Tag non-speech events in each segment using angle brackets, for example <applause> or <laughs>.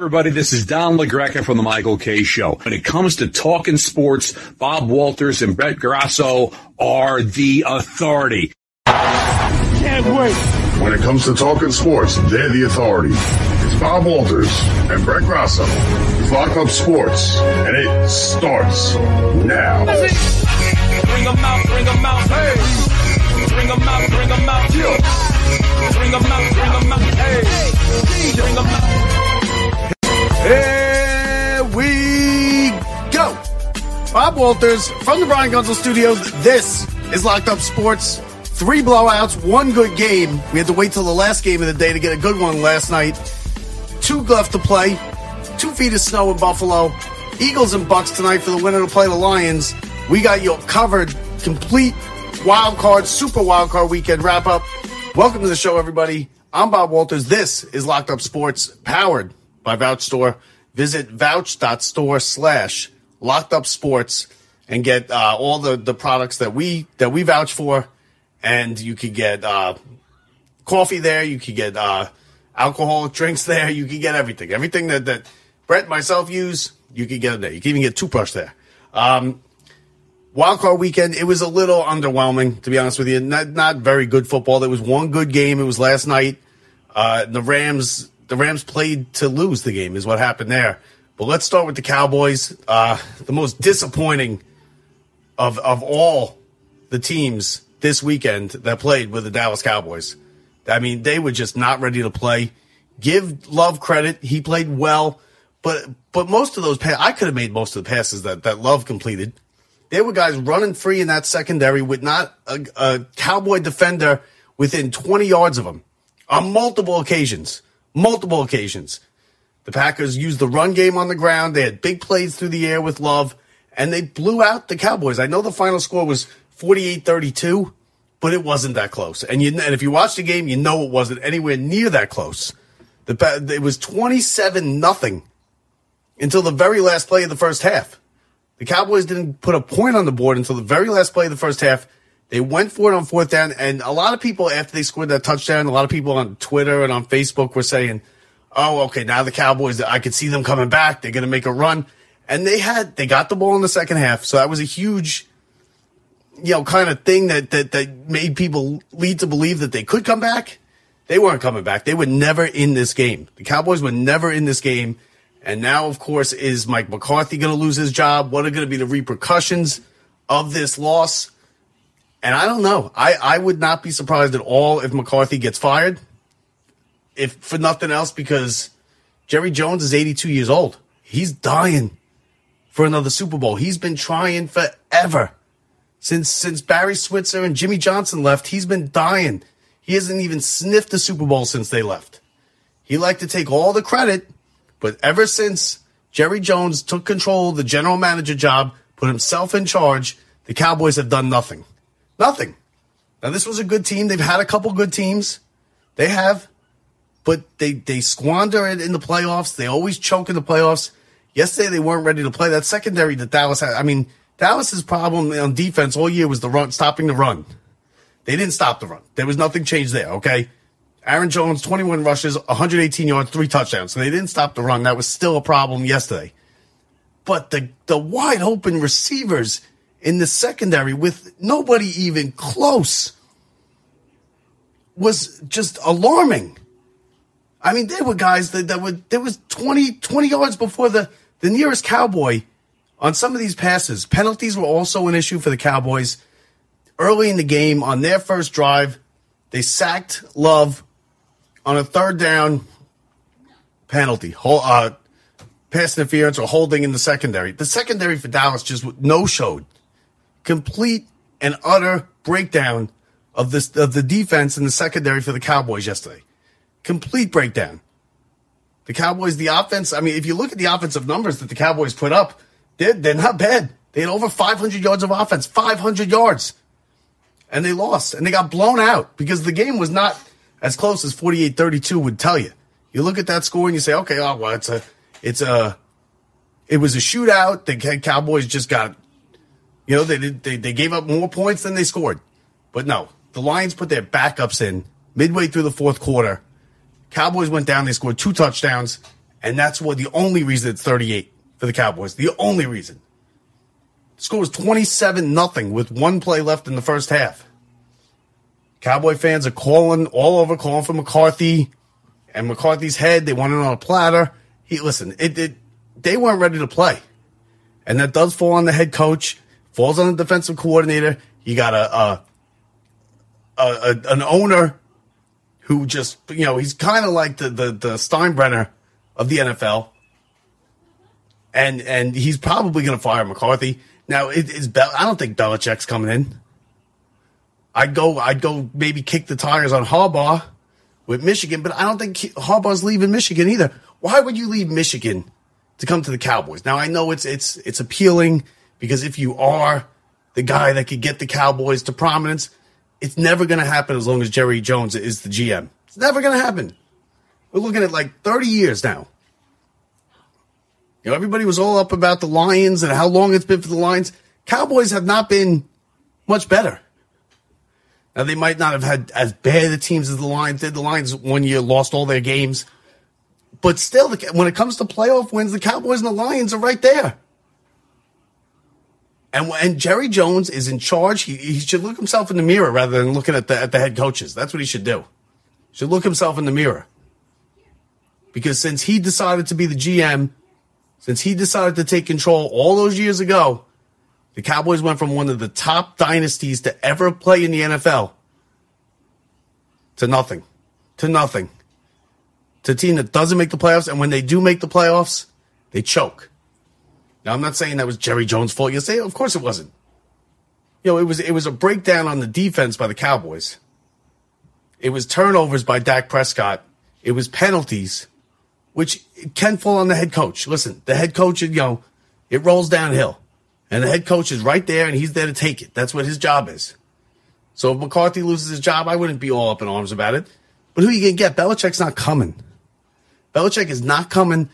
Everybody, this is Don LaGreca from the Michael Kay Show. When it comes to talking sports, Bob Walters and Brett Grasso are the authority. Can't wait. When it comes to talking sports, they're the authority. It's Bob Walters and Brett Grasso. It's Locked Up Sports, and it starts now. Bring them out, bring them out, hey. Bring them out, bring them out, yeah. Bring them out, bring them out, hey. Bring them out. Here we go. Bob Walters from the Brian Gunzel Studios. This is Locked Up Sports. Three blowouts, one good game. We had to wait till the last game of the day to get a good one last night. Two left to play. Two feet of snow in Buffalo. Eagles and Bucks tonight for the winner to play the Lions. We got you covered. Complete wild card, super wild card weekend wrap up. Welcome to the show, everybody. I'm Bob Walters. This is Locked Up Sports, powered by Vouch Store. Visit vouch.store slash locked up sports and get uh, all the, the products that we that we vouch for. And you could get uh, coffee there. You could get uh, alcoholic drinks there. You could get everything. Everything that, that Brett and myself use, you could get there. You can even get toothbrush there. Um, Wild card weekend, it was a little underwhelming, to be honest with you. Not, not very good football. There was one good game. It was last night. Uh, the Rams the Rams played to lose the game, is what happened there. But let's start with the Cowboys. Uh, the most disappointing of of all the teams this weekend that played with the Dallas Cowboys. I mean, they were just not ready to play. Give Love credit; he played well, but but most of those pa- I could have made most of the passes that that Love completed. There were guys running free in that secondary with not a, a Cowboy defender within 20 yards of him on multiple occasions multiple occasions. The Packers used the run game on the ground. They had big plays through the air with Love, and they blew out the Cowboys. I know the final score was 48 32, but it wasn't that close. And, you, and if you watch the game, you know it wasn't anywhere near that close. The, it was 27 nothing until the very last play of the first half. The Cowboys didn't put a point on the board until the very last play of the first half. They went for it on fourth down, and a lot of people after they scored that touchdown, a lot of people on Twitter and on Facebook were saying, "Oh, okay, now the Cowboys, I could see them coming back. They're going to make a run." And they had they got the ball in the second half, so that was a huge, you know, kind of thing that that that made people lead to believe that they could come back. They weren't coming back. They were never in this game. The Cowboys were never in this game. And now, of course, is Mike McCarthy going to lose his job? What are going to be the repercussions of this loss? And I don't know. I, I would not be surprised at all if McCarthy gets fired. If for nothing else, because Jerry Jones is 82 years old. He's dying for another Super Bowl. He's been trying forever. Since since Barry Switzer and Jimmy Johnson left, he's been dying. He hasn't even sniffed the Super Bowl since they left. He liked to take all the credit, but ever since Jerry Jones took control of the general manager job, put himself in charge, the Cowboys have done nothing. Nothing. Now this was a good team. They've had a couple good teams. They have, but they they squander it in the playoffs. They always choke in the playoffs. Yesterday they weren't ready to play. That secondary that Dallas had. I mean, Dallas's problem on defense all year was the run, stopping the run. They didn't stop the run. There was nothing changed there. Okay. Aaron Jones, 21 rushes, 118 yards, three touchdowns. So they didn't stop the run. That was still a problem yesterday. But the, the wide open receivers in the secondary with nobody even close was just alarming. I mean, there were guys that, that were, there was 20, 20 yards before the, the nearest Cowboy on some of these passes. Penalties were also an issue for the Cowboys. Early in the game, on their first drive, they sacked Love on a third down penalty, uh, pass interference or holding in the secondary. The secondary for Dallas just no showed complete and utter breakdown of this of the defense in the secondary for the Cowboys yesterday. Complete breakdown. The Cowboys, the offense. I mean, if you look at the offensive numbers that the Cowboys put up, they're they're not bad. They had over 500 yards of offense, 500 yards, and they lost and they got blown out because the game was not as close as 48-32 would tell you. You look at that score and you say, okay, oh well, it's a, it's a, it was a shootout. The Cowboys just got you know, they, they, they gave up more points than they scored. But no, the Lions put their backups in midway through the fourth quarter. Cowboys went down, they scored two touchdowns, And that's what the only reason it's 38 for the Cowboys. The only reason. The score was 27 nothing with one play left in the first half. Cowboy fans are calling all over, calling for McCarthy and McCarthy's head. They want it on a platter. He listen, it, it they weren't ready to play. And that does fall on the head coach, falls on the defensive coordinator. You got a, a, a, an owner who just you know he's kind of like the, the the Steinbrenner of the NFL, and and he's probably going to fire McCarthy. Now it is Bel- I don't think Belichick's coming in. I'd go I'd go maybe kick the tires on Harbaugh with Michigan, but I don't think Harbaugh's leaving Michigan either. Why would you leave Michigan to come to the Cowboys? Now I know it's it's it's appealing because if you are the guy that could get the Cowboys to prominence, it's never going to happen as long as Jerry Jones is the GM. It's never going to happen. We're looking at like 30 years now. You know, everybody was all up about the Lions and how long it's been for the Lions. Cowboys have not been much better. Now they might not have had as bad a teams as the Lions did. The Lions one year lost all their games, but still, when it comes to playoff wins, the Cowboys and the Lions are right there. And and Jerry Jones is in charge. He, he should look himself in the mirror rather than looking at the at the head coaches. That's what he should do. Should look himself in the mirror. Because since he decided to be the GM, since he decided to take control all those years ago, the Cowboys went from one of the top dynasties to ever play in the NFL to nothing. To nothing. To a team that doesn't make the playoffs, and when they do make the playoffs, they choke. Now I'm not saying that was Jerry Jones' fault. You say, of course it wasn't. You know, it was it was a breakdown on the defense by the Cowboys. It was turnovers by Dak Prescott. It was penalties, which can fall on the head coach. Listen, the head coach, you know, it rolls downhill. And the head coach is right there and he's there to take it. That's what his job is. So if McCarthy loses his job, I wouldn't be all up in arms about it. But who are you to get? Belichick's not coming. Belichick is not coming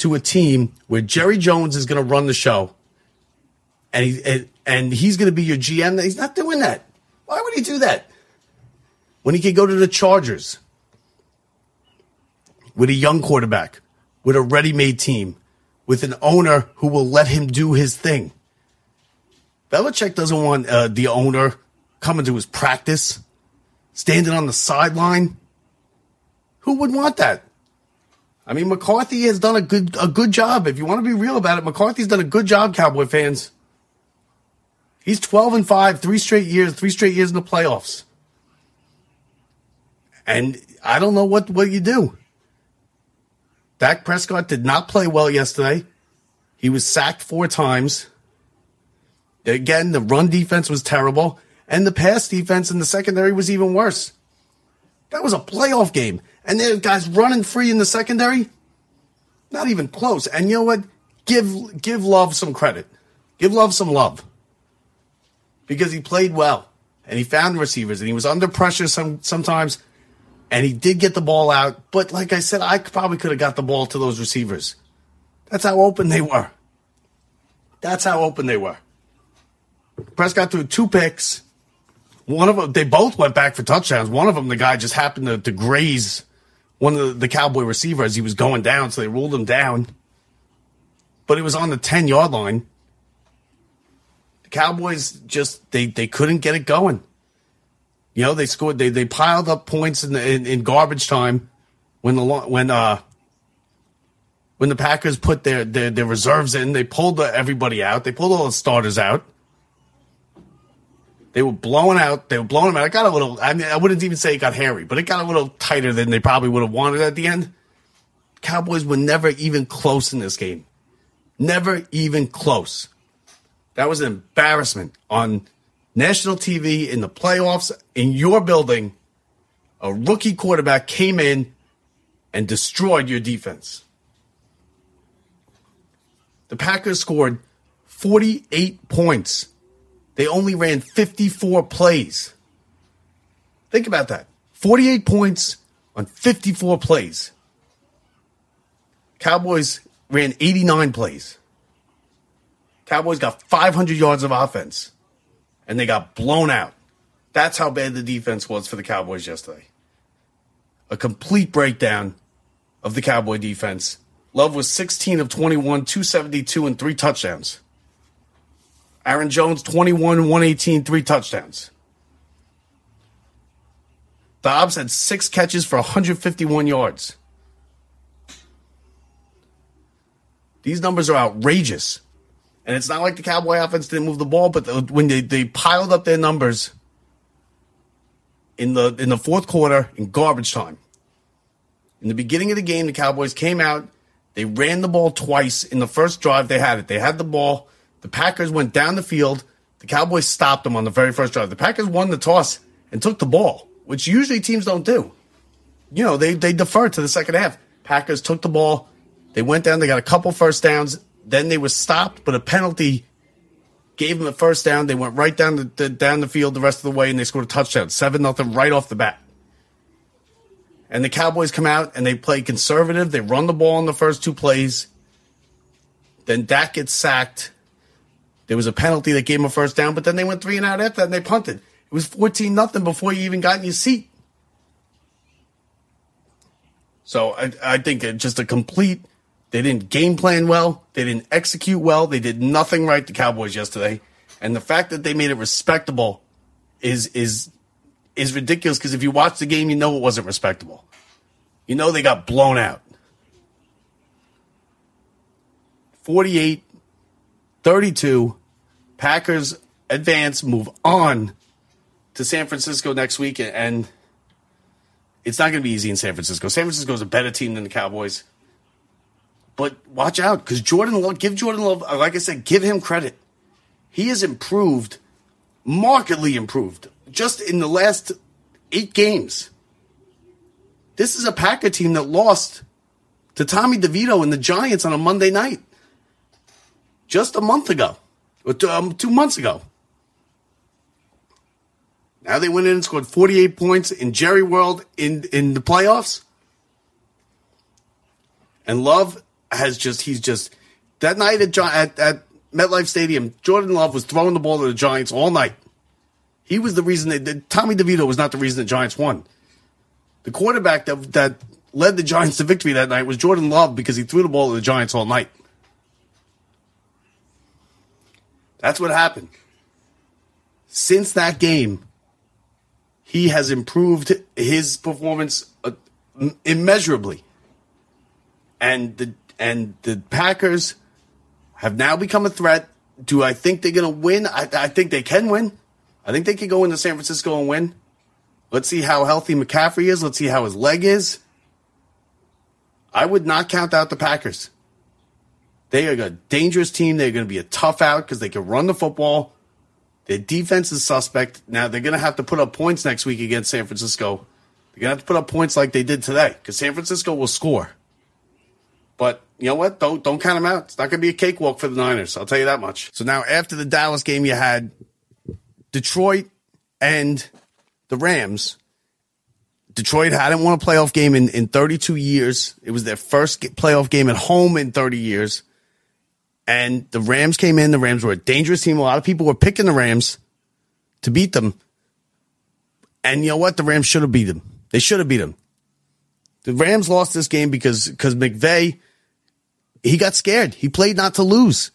to a team where Jerry Jones is going to run the show, and he and, and he's going to be your GM. He's not doing that. Why would he do that? When he could go to the Chargers with a young quarterback, with a ready-made team, with an owner who will let him do his thing. Belichick doesn't want uh, the owner coming to his practice, standing on the sideline. Who would want that? I mean, McCarthy has done a good a good job. If you want to be real about it, McCarthy's done a good job, Cowboy fans. He's 12 and 5, three straight years, three straight years in the playoffs. And I don't know what, what you do. Dak Prescott did not play well yesterday. He was sacked four times. Again, the run defense was terrible, and the pass defense in the secondary was even worse. That was a playoff game. And there guys running free in the secondary. Not even close. And you know what? Give give Love some credit. Give Love some love. Because he played well. And he found receivers and he was under pressure some sometimes. And he did get the ball out. But like I said, I probably could have got the ball to those receivers. That's how open they were. That's how open they were. Prescott threw two picks. One of them, they both went back for touchdowns. One of them, the guy just happened to, to graze one of the, the Cowboy receivers as he was going down, so they ruled him down. But it was on the 10 yard line. The Cowboys just, they, they couldn't get it going. You know, they scored, they, they piled up points in, the, in, in garbage time when the, when, uh, when the Packers put their, their, their reserves in, they pulled everybody out. They pulled all the starters out. They were blowing out. They were blowing them out. It got a little. I mean, I wouldn't even say it got hairy, but it got a little tighter than they probably would have wanted at the end. Cowboys were never even close in this game. Never even close. That was an embarrassment on national TV in the playoffs in your building. A rookie quarterback came in and destroyed your defense. The Packers scored 48 points they only ran 54 plays. Think about that 48 points on 54 plays. Cowboys ran 89 plays. Cowboys got 500 yards of offense, and they got blown out. That's how bad the defense was for the Cowboys yesterday. A complete breakdown of the Cowboy defense. Love was 16 of 21, 272, and three touchdowns. Aaron Jones, 21, 118, three touchdowns. Doubs had six catches for 151 yards. These numbers are outrageous. And it's not like the Cowboy offense didn't move the ball, but when they, they piled up their numbers in the in the fourth quarter in garbage time. In the beginning of the game, the Cowboys came out. They ran the ball twice in the first drive. They had it. They had the ball. The Packers went down the field. The Cowboys stopped them on the very first drive. The Packers won the toss and took the ball, which usually teams don't do. You know, they they defer to the second half. Packers took the ball. They went down. They got a couple first downs. Then they were stopped, but a penalty gave them the first down. They went right down the, the down the field the rest of the way, and they scored a touchdown, seven nothing right off the bat. And the Cowboys come out and they play conservative. They run the ball in the first two plays. Then Dak gets sacked. There was a penalty that gave him a first down, but then they went three and out after that and they punted. It was 14 nothing before you even got in your seat. So I, I think just a complete. They didn't game plan well. They didn't execute well. They did nothing right. The Cowboys yesterday, and the fact that they made it respectable is is is ridiculous. Because if you watch the game, you know it wasn't respectable. You know they got blown out. 48 32. Packers advance, move on to San Francisco next week, and it's not going to be easy in San Francisco. San Francisco is a better team than the Cowboys. But watch out because Jordan Love, give Jordan Love, uh, like I said, give him credit. He has improved, markedly improved, just in the last eight games. This is a Packer team that lost to Tommy DeVito and the Giants on a Monday night just a month ago, um, two months ago. Now they went in and scored 48 points in Jerry World in, in the playoffs. And Love has just, he's just, that night at, at, at MetLife Stadium, Jordan Love was throwing the ball to the Giants all night. He was the reason that Tommy DeVito was not the reason the Giants won. The quarterback that, that led the Giants to victory that night was Jordan Love because he threw the ball to the Giants all night. That's what happened. Since that game, he has improved his performance uh, immeasurably. And the and the Packers have now become a threat. Do I think they're going to win? I, I think they can win. I think they could go into San Francisco and win. Let's see how healthy McCaffrey is. Let's see how his leg is. I would not count out the Packers. They are a dangerous team. They're going to be a tough out because they can run the football. Their defense is suspect. Now they're going to have to put up points next week against San Francisco. They're going to have to put up points like they did today because San Francisco will score. But you know what? Don't don't count them out. It's not going to be a cakewalk for the Niners. I'll tell you that much. So now after the Dallas game, you had Detroit and the Rams. Detroit hadn't won a playoff game in, in 32 years. It was their first playoff game at home in 30 years. And the Rams came in. The Rams were a dangerous team. A lot of people were picking the Rams to beat them. And you know what? The Rams should have beat them. They should have beat them. The Rams lost this game because because McVay he got scared. He played not to lose.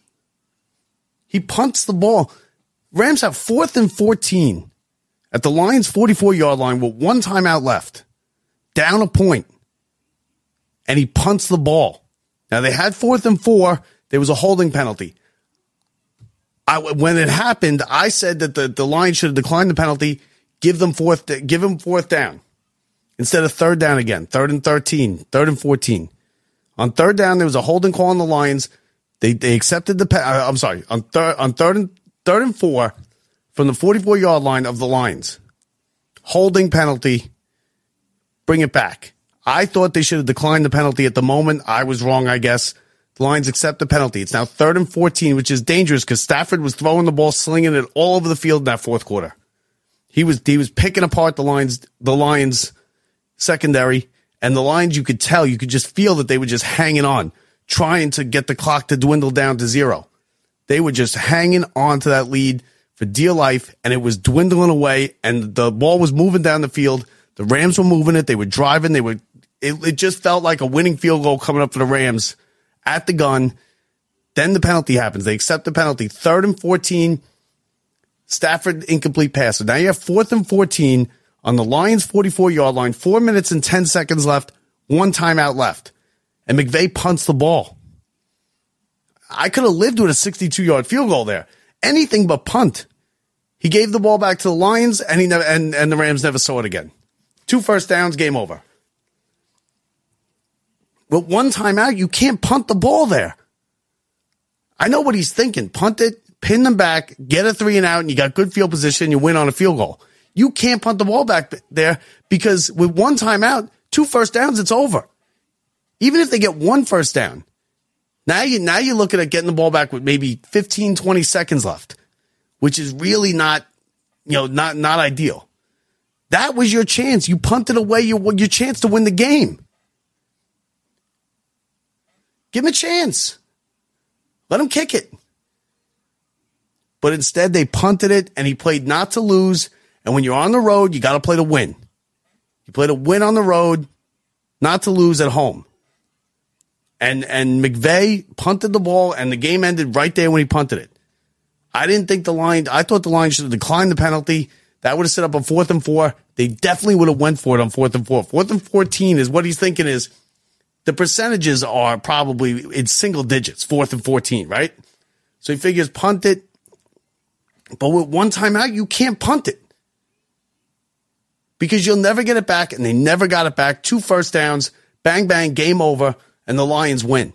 He punts the ball. Rams have fourth and 14 at the Lions 44 yard line with one timeout left, down a point, and he punts the ball. Now they had fourth and four. There was a holding penalty. I, when it happened, I said that the, the Lions should have declined the penalty, give them fourth, give them fourth down instead of third down again, third and 13, third and 14. On third down, there was a holding call on the Lions. They, they accepted the, uh, I'm sorry, on third, on third and, third and four from the 44 yard line of the Lions. Holding penalty. Bring it back. I thought they should have declined the penalty at the moment. I was wrong, I guess. The Lions accept the penalty. It's now third and 14, which is dangerous because Stafford was throwing the ball, slinging it all over the field in that fourth quarter. He was, he was picking apart the Lions, the Lions secondary and the Lions, you could tell, you could just feel that they were just hanging on, trying to get the clock to dwindle down to zero. They were just hanging on to that lead for dear life and it was dwindling away and the ball was moving down the field. The Rams were moving it. They were driving. They were, it, it just felt like a winning field goal coming up for the Rams at the gun. Then the penalty happens. They accept the penalty. Third and 14. Stafford incomplete pass. So now you have fourth and 14 on the Lions 44 yard line, four minutes and 10 seconds left, one timeout left. And McVay punts the ball. I could have lived with a 62 yard field goal there. Anything but punt. He gave the ball back to the Lions and he never, and, and the Rams never saw it again. Two first downs, game over. With one timeout, you can't punt the ball there. I know what he's thinking. Punt it, pin them back, get a three and out, and you got good field position, you win on a field goal. You can't punt the ball back there because with one timeout, two first downs, it's over. Even if they get one first down, now you now you're looking at getting the ball back with maybe 15, 20 seconds left, which is really not, you know, not not ideal. That was your chance. You punted away your your chance to win the game. Give him a chance. Let him kick it. But instead, they punted it, and he played not to lose. And when you're on the road, you got to play to win. You play to win on the road, not to lose at home. And and McVay punted the ball, and the game ended right there when he punted it. I didn't think the line. I thought the line should have declined the penalty. That would have set up a fourth and four. They definitely would have went for it on fourth and four. Fourth and fourteen is what he's thinking is the percentages are probably in single digits, fourth and 14, right? So he figures punt it. But with one time out, you can't punt it because you'll never get it back. And they never got it back. Two first downs, bang, bang, game over, and the Lions win.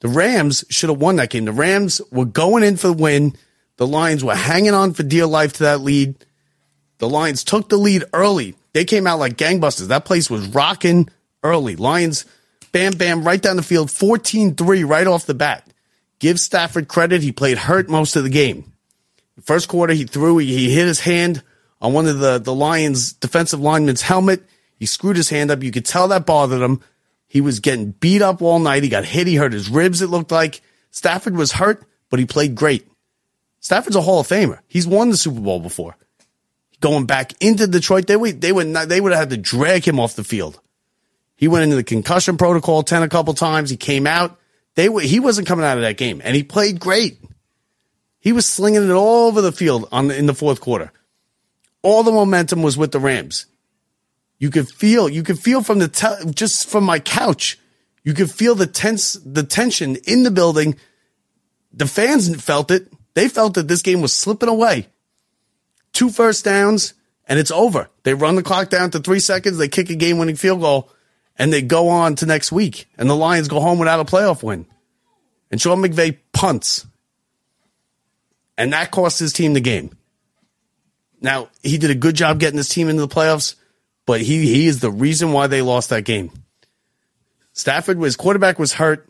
The Rams should have won that game. The Rams were going in for the win. The Lions were hanging on for dear life to that lead. The Lions took the lead early. They came out like gangbusters. That place was rocking early. Lions, bam, bam, right down the field, 14 3 right off the bat. Give Stafford credit. He played hurt most of the game. First quarter, he threw, he, he hit his hand on one of the, the Lions defensive lineman's helmet. He screwed his hand up. You could tell that bothered him. He was getting beat up all night. He got hit. He hurt his ribs, it looked like. Stafford was hurt, but he played great. Stafford's a Hall of Famer. He's won the Super Bowl before. Going back into Detroit, they they would not, they would have had to drag him off the field. He went into the concussion protocol 10 a couple times. He came out. They he wasn't coming out of that game and he played great. He was slinging it all over the field on the, in the fourth quarter. All the momentum was with the Rams. You could feel, you could feel from the, te- just from my couch, you could feel the tense, the tension in the building. The fans felt it. They felt that this game was slipping away. Two first downs and it's over. They run the clock down to three seconds. They kick a game winning field goal and they go on to next week, and the Lions go home without a playoff win. And Sean McVay punts. And that cost his team the game. Now, he did a good job getting his team into the playoffs, but he, he is the reason why they lost that game. Stafford was quarterback was hurt.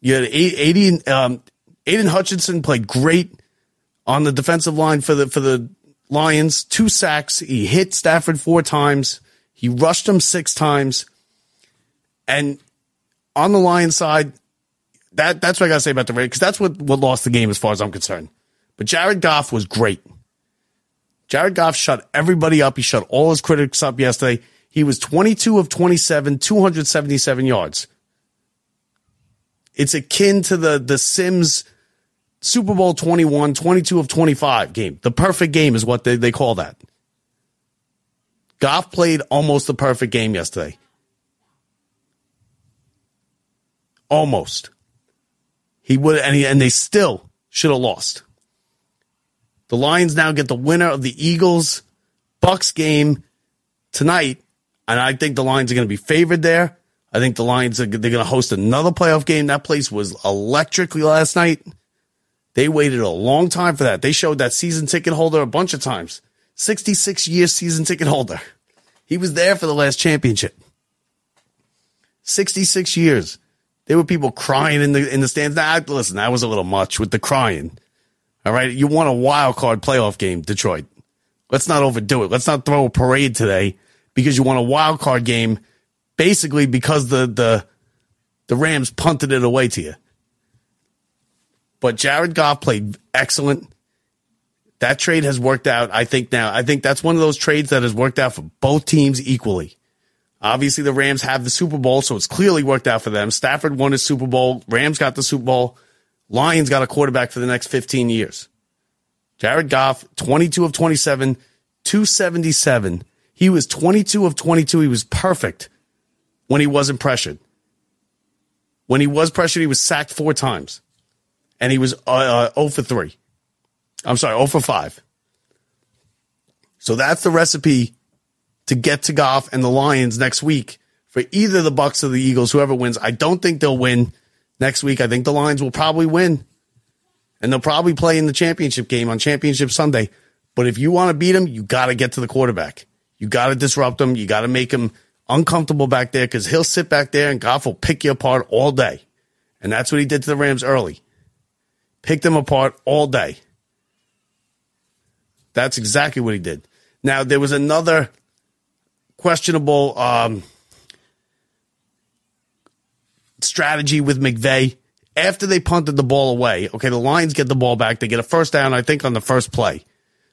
You had Aidan, um, Aidan Hutchinson played great on the defensive line for the for the Lions. Two sacks. He hit Stafford four times. He rushed him six times. And on the Lions side, that that's what I got to say about the Raiders because that's what, what lost the game as far as I'm concerned. But Jared Goff was great. Jared Goff shut everybody up. He shut all his critics up yesterday. He was 22 of 27, 277 yards. It's akin to the, the Simms Super Bowl 21, 22 of 25 game. The perfect game is what they, they call that. Goff played almost the perfect game yesterday. Almost. He would, and, he, and they still should have lost. The Lions now get the winner of the Eagles Bucks game tonight, and I think the Lions are going to be favored there. I think the Lions are they're going to host another playoff game. That place was electric last night. They waited a long time for that. They showed that season ticket holder a bunch of times. 66 year season ticket holder. He was there for the last championship. 66 years. There were people crying in the in the stands. Now, listen, that was a little much with the crying. All right, you won a wild card playoff game, Detroit. Let's not overdo it. Let's not throw a parade today because you won a wild card game, basically because the the the Rams punted it away to you. But Jared Goff played excellent that trade has worked out. I think now, I think that's one of those trades that has worked out for both teams equally. Obviously, the Rams have the Super Bowl, so it's clearly worked out for them. Stafford won his Super Bowl. Rams got the Super Bowl. Lions got a quarterback for the next 15 years. Jared Goff, 22 of 27, 277. He was 22 of 22. He was perfect when he wasn't pressured. When he was pressured, he was sacked four times. And he was uh, uh, 0 for 3. I'm sorry, 0 for 5. So that's the recipe to get to Goff and the Lions next week for either the Bucks or the Eagles, whoever wins. I don't think they'll win next week. I think the Lions will probably win. And they'll probably play in the championship game on championship Sunday. But if you want to beat them, you got to get to the quarterback. You got to disrupt them. You got to make them uncomfortable back there because he'll sit back there and Goff will pick you apart all day. And that's what he did to the Rams early. Picked them apart all day. That's exactly what he did. Now, there was another questionable um, strategy with McVay after they punted the ball away. Okay, the Lions get the ball back. They get a first down, I think, on the first play.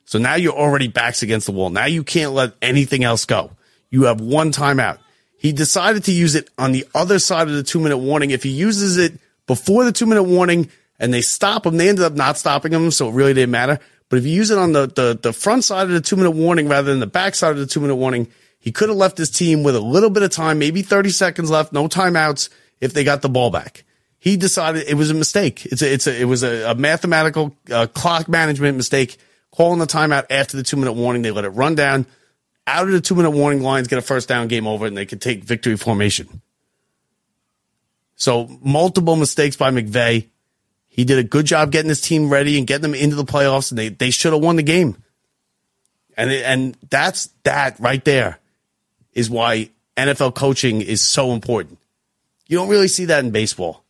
So now you're already backs against the wall. Now you can't let anything else go. You have one timeout. He decided to use it on the other side of the two minute warning. If he uses it before the two minute warning and they stop him, they ended up not stopping him, so it really didn't matter. But if you use it on the, the, the front side of the two minute warning rather than the back side of the two minute warning, he could have left his team with a little bit of time, maybe 30 seconds left, no timeouts if they got the ball back. He decided it was a mistake. It's a, it's a, it was a, a mathematical uh, clock management mistake calling the timeout after the two minute warning. They let it run down out of the two minute warning lines, get a first down, game over, and they could take victory formation. So multiple mistakes by McVay. He did a good job getting his team ready and getting them into the playoffs, and they, they should have won the game. And it, and that's that right there is why NFL coaching is so important. You don't really see that in baseball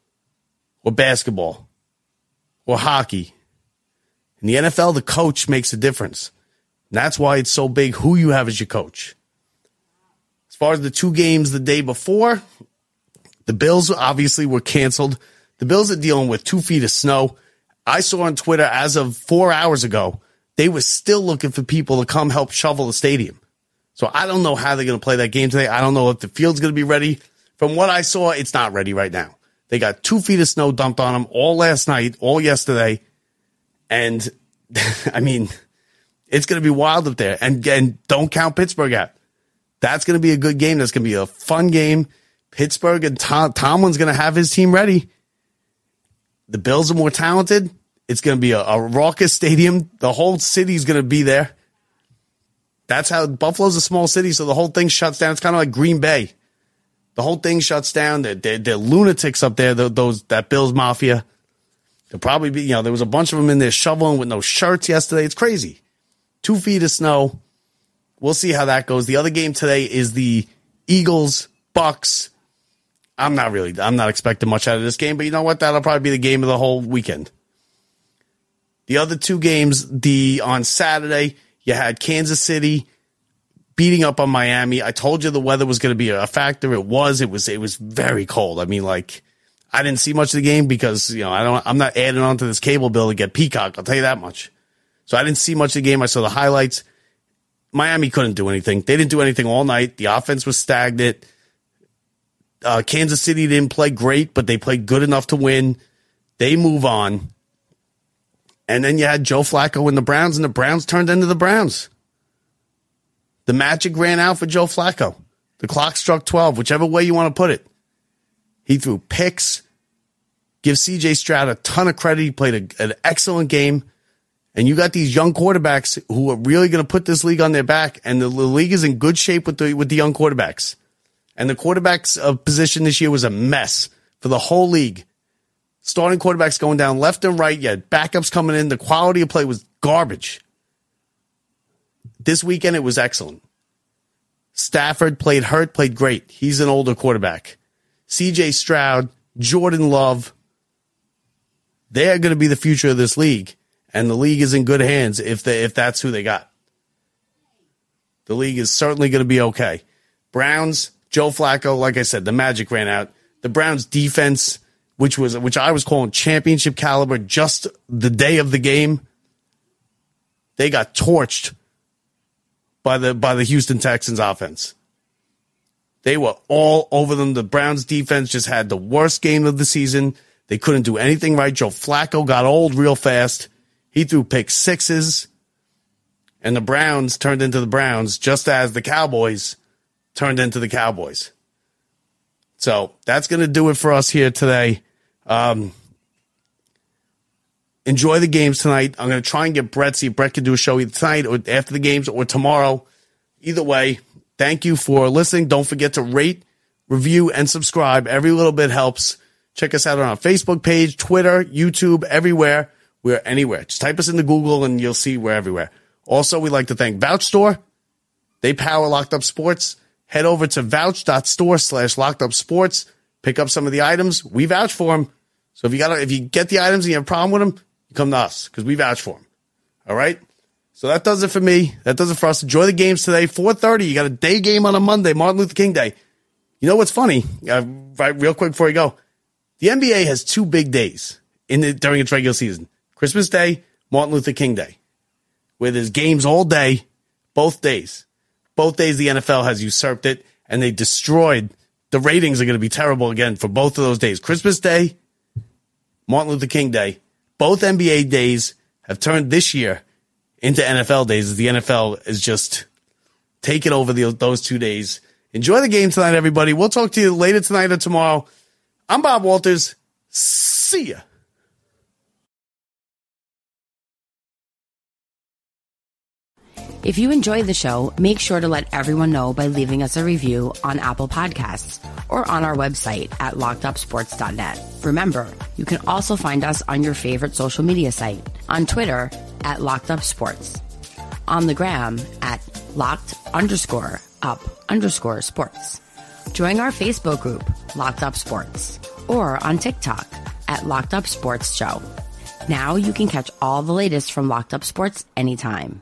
or basketball or hockey in the NFL, the coach makes a difference. And that's why it's so big who you have as your coach. As far as the two games the day before, the Bills obviously were canceled. The Bills are dealing with two feet of snow. I saw on Twitter as of four hours ago, they were still looking for people to come help shovel the stadium. So I don't know how they're going to play that game today. I don't know if the field's going to be ready. From what I saw, it's not ready right now. They got two feet of snow dumped on them all last night, all yesterday. And <laughs> I mean, it's going to be wild up there. And, and don't count Pittsburgh out. That's going to be a good game. That's going to be a fun game. Pittsburgh and Tom, Tomlin's going to have his team ready. The Bills are more talented. It's going to be a, a raucous stadium. The whole city's going to be there. That's how Buffalo's a small city, so the whole thing shuts down. It's kind of like Green Bay. The whole thing shuts down. They're, they're, they're lunatics up there. Those that Bills mafia. There'll probably be, you know, there was a bunch of them in there shoveling with no shirts yesterday. It's crazy. Two feet of snow. We'll see how that goes. The other game today is the Eagles Bucs. I'm not really, I'm not expecting much out of this game, but you know what? That'll probably be the game of the whole weekend. The other two games, the on Saturday, you had Kansas City beating up on Miami. I told you the weather was going to be a factor. It was. It was. It was very cold. I mean, like I didn't see much of the game because, you know, I don't, I'm not adding on to this cable bill to get Peacock. I'll tell you that much. So I didn't see much of the game. I saw the highlights. Miami couldn't do anything. They didn't do anything all night. The offense was stagnant. Uh, Kansas City didn't play great, but they played good enough to win. They move on. And then you had Joe Flacco and the Browns, and the Browns turned into the Browns. The magic ran out for Joe Flacco. The clock struck 12, whichever way you want to put it. He threw picks. Give CJ Stroud a ton of credit. He played a, an excellent game. And you got these young quarterbacks who are really going to put this league on their back. And the, the, league is in good shape with the, with the young quarterbacks. And the quarterbacks uh, position this year was a mess for the whole league. Starting quarterbacks going down left and right. Yeah, backups coming in. The quality of play was garbage. This weekend, it was excellent. Stafford played hurt, played great. He's an older quarterback. CJ Stroud, Jordan Love, they're going to be the future of this league. And the league is in good hands if they, if that's who they got. The league is certainly going to be okay. Browns, Joe Flacco, like I said, the magic ran out. The Browns defense, which was which I was calling championship caliber just the day of the game, they got torched by the by the Houston Texans offense. They were all over them. The Browns defense just had the worst game of the season. They couldn't do anything right. Joe Flacco got old real fast. He threw pick sixes. And the Browns turned into the Browns just as the Cowboys turned into the Cowboys. So that's going to do it for us here today. Um, enjoy the games tonight. I'm going to try and get Brett, see if Brett can do a show either tonight or after the games or tomorrow. Either way, thank you for listening. Don't forget to rate, review, and subscribe. Every little bit helps. Check us out on our Facebook page, Twitter, YouTube, everywhere. We're anywhere. Just type us into Google and you'll see we're everywhere. Also, we'd like to thank Vouch Store. They power Locked Up Sports. Head over to vouch.store slash locked up sports. Pick up some of the items. We vouch for them. So if you got if you get the items and you have a problem with them, you come to us because we vouch for them. All right. So that does it for me. That does it for us. Enjoy the games today. 4:30. You got a day game on a Monday, Martin Luther King Day. You know what's funny? Uh, right, real quick before you go, the NBA has two big days in the, during its regular season: Christmas Day, Martin Luther King Day, where there's games all day, both days. Both days the NFL has usurped it and they destroyed. The ratings are going to be terrible again for both of those days: Christmas Day, Martin Luther King Day. Both NBA days have turned this year into NFL days as the NFL is just taking over the, those two days. Enjoy the game tonight, everybody. We'll talk to you later tonight or tomorrow. I'm Bob Walters. See ya. If you enjoyed the show, make sure to let everyone know by leaving us a review on Apple Podcasts or on our website at lockedupsports.net. Remember, you can also find us on your favorite social media site, on Twitter at lockedupsports, on the gram at locked underscore up underscore sports. Join our Facebook group, Locked Up Sports, or on TikTok at Locked Up Sports Show. Now you can catch all the latest from Locked Up Sports anytime.